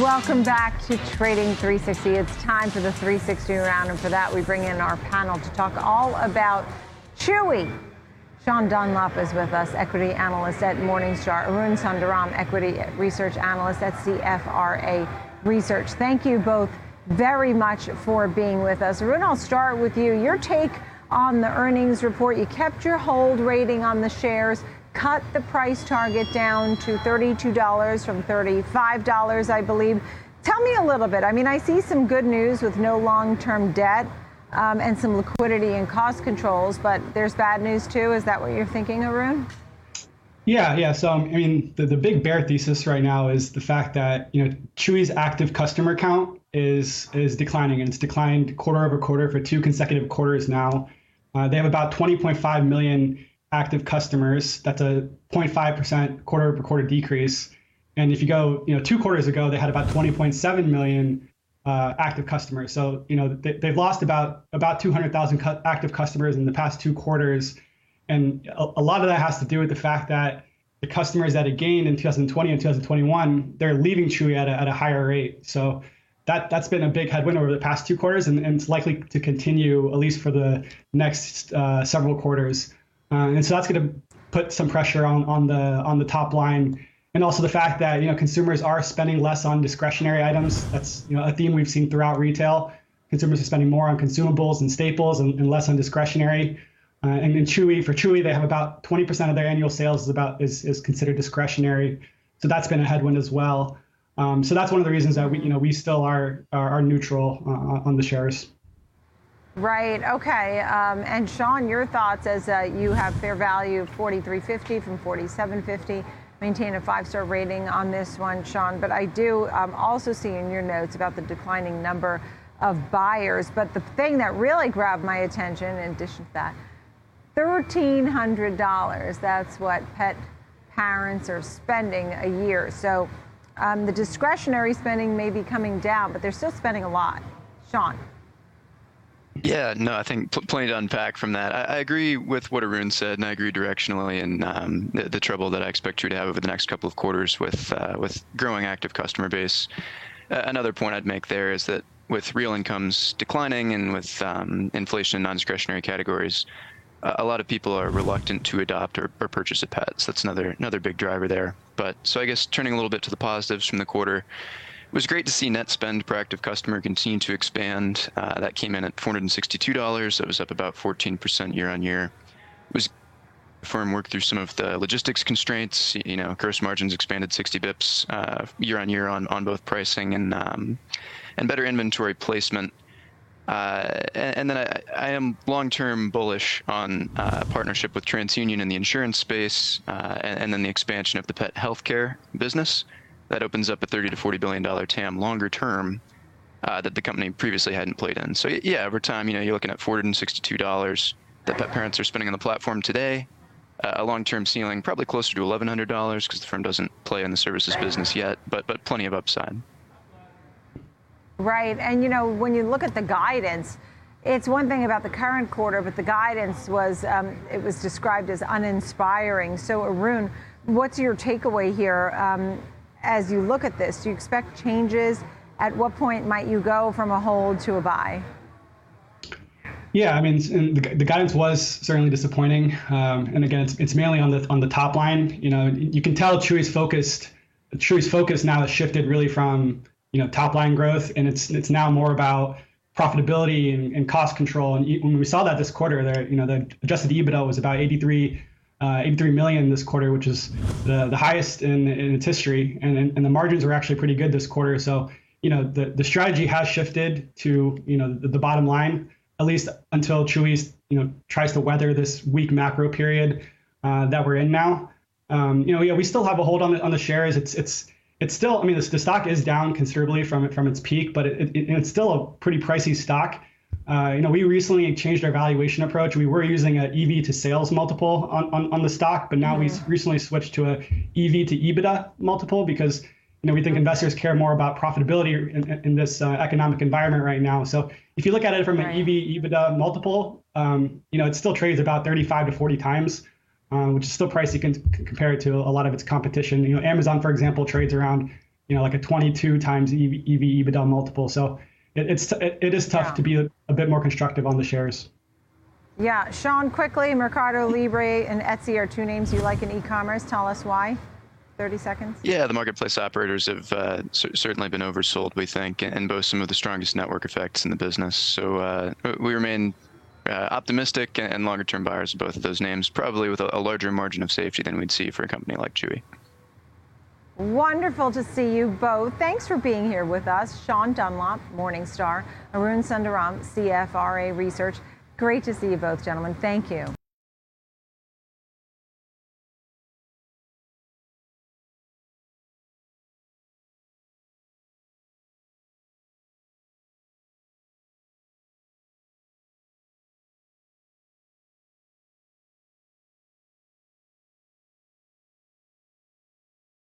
Welcome back to Trading 360. It's time for the 360 round, and for that, we bring in our panel to talk all about Chewy. Sean Dunlop is with us, equity analyst at Morningstar. Arun Sundaram, equity research analyst at CFRA Research. Thank you both very much for being with us. Arun, I'll start with you. Your take on the earnings report. You kept your hold rating on the shares cut the price target down to $32 from $35, I believe. Tell me a little bit. I mean, I see some good news with no long term debt um, and some liquidity and cost controls, but there's bad news too. Is that what you're thinking, Arun? Yeah, yeah. So um, I mean, the, the big bear thesis right now is the fact that you know Chewy's active customer count is is declining, and it's declined quarter over quarter for two consecutive quarters now. Uh, they have about 20.5 million active customers. That's a 0.5% quarter over quarter decrease. And if you go, you know, two quarters ago, they had about 20.7 million uh, active customers. So, you know, they, have lost about about 200,000 cu- active customers in the past two quarters. And a, a, lot of that has to do with the fact that the customers that it gained in 2020 and 2021, they're leaving Chewy at a, at a higher rate. So that that's been a big headwind over the past two quarters, and, and it's likely to continue at least for the next uh, several quarters. Uh, and so that's going to put some pressure on, on the on the top line. And also the fact that you know consumers are spending less on discretionary items. That's you know a theme we've seen throughout retail. Consumers are spending more on consumables and staples and, and less on discretionary. Uh, and in chewy for chewy they have about 20% of their annual sales is about is, is considered discretionary. So that's been a headwind as well. Um, so that's one of the reasons that we you know we still are are, are neutral uh, on the shares Right. Okay. Um, and Sean, your thoughts as uh, you have fair value 43.50 from 47.50. Maintain a five-star rating on this one, Sean. But I do um, also see in your notes about the declining number of buyers. But the thing that really grabbed my attention, in addition to that, $1,300. That's what pet parents are spending a year. So um, the discretionary spending may be coming down, but they're still spending a lot. Sean. Yeah, no, I think pl- plenty to unpack from that. I, I, agree with what Arun said, and I agree directionally in um, the, the, trouble that I expect you to have over the next couple of quarters with uh, with growing active customer base. Uh, another point I'd make there is that with real incomes declining and with um, inflation in non-discretionary categories, a lot of people are reluctant to adopt or, or purchase a pet. So that's another another big driver there. But so I guess turning a little bit to the positives from the quarter was great to see net spend per active customer continue to expand. Uh, that came in at $462. That was up about 14% year on year. It was firm work through some of the logistics constraints. You know, gross margins expanded 60 bips uh, year on year on on both pricing and um, and better inventory placement. Uh, and, and, then I, I am long-term bullish on uh, partnership with Trupanion in the insurance space, uh, and, and, then the expansion of the pet healthcare business that opens up a 30 to 40 billion dollar TAM longer term uh, that the company previously hadn't played in. So yeah, over time, you know, you're looking at 462 dollars that pet parents are spending on the platform today. Uh, a long-term ceiling, probably closer to $1,100 because the firm doesn't play in the services business yet, but but plenty of upside. Right, and you know when you look at the guidance, it's one thing about the current quarter, but the guidance was um, it was described as uninspiring. So Arun, what's your takeaway here? Um, as you look at this? Do you expect changes? At what point might you go from a hold to a buy? Yeah, I mean, the, the guidance was certainly disappointing, um, and again, it's, it's mainly on the on the top line. You know, you can tell Chewy's focused. Chewy's focus now has shifted really from you know top line growth, and it's it's now more about profitability and, and cost control. And when we saw that this quarter, there, you know, the adjusted EBITDA was about 83 uh, 83 million this quarter, which is the, the highest in, in its history. And, and the margins were actually pretty good this quarter. So, you know, the, the strategy has shifted to, you know, the, the bottom line, at least until Chewy's, you know, tries to weather this weak macro period uh, that we're in now. Um, you know, yeah, we still have a hold on the, on the shares. It's, it's, it's still, I mean, the, the stock is down considerably from from its peak, but it, it, it's still a pretty pricey stock. Uh, you know, we recently changed our valuation approach. We were using an EV to sales multiple on, on, on the stock, but now mm-hmm. we recently switched to a EV to EBITDA multiple because you know we think investors care more about profitability in, in this uh, economic environment right now. So if you look at it from right. an EV EBITDA multiple, um, you know it still trades about 35 to 40 times, uh, which is still pricey con- compared to a lot of its competition. You know, Amazon, for example, trades around you know, like a 22 times EV, EV EBITDA multiple. So it, it's it, it is tough Yeah. to be a, a bit more constructive on the shares. Yeah, Sean, quickly, Mercado Libre and Etsy are two names you like in e-commerce. Tell us why. 30 seconds. Yeah, the marketplace operators have uh, cer- certainly been oversold, we think, and and boast some of the strongest network effects in the business. So uh, we remain uh, optimistic and longer term buyers of both of those names, probably with a, a larger margin of safety than we'd see for a company like Chewy. Wonderful to see you both. Thanks for being here with us. Sean Dunlop, Morningstar, Arun Sundaram, CFRA Research. Great to see you both, gentlemen. Thank you.